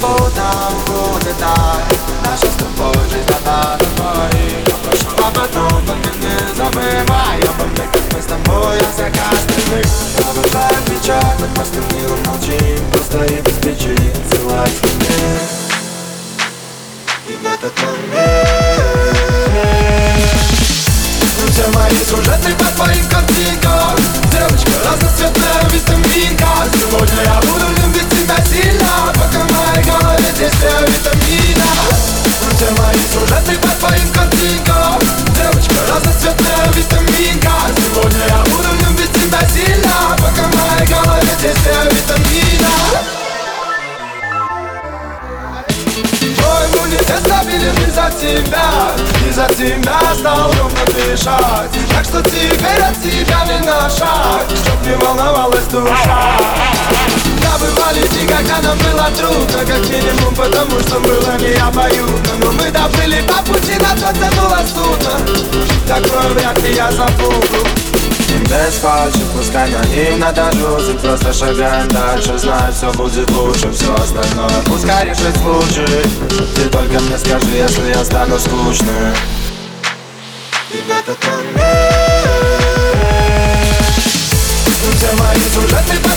бо нам буде так Наша з тобою жизнь одна твої Я прошу об одном, бо не забывай Об объектах мы с тобой, а за каждый миг Продолжаем печатать, просто миру молчим Просто и без причин целась мне И в этот момент тебя Из-за тебя стал ровно дышать Так что теперь от тебя не на шаг Чтоб не волновалась душа Да, бывали дни, когда нам было трудно Как минимум потому, что было не обоюдно Но мы доплыли по пути, на тот тянуло судно Такое вряд ли я забуду без фальши, пускай наивно даже Ты просто шагаем дальше Знаю, все будет лучше, все остальное Пускай решит случай Ты только мне скажи, если я стану скучным этот момент Все мои сюжеты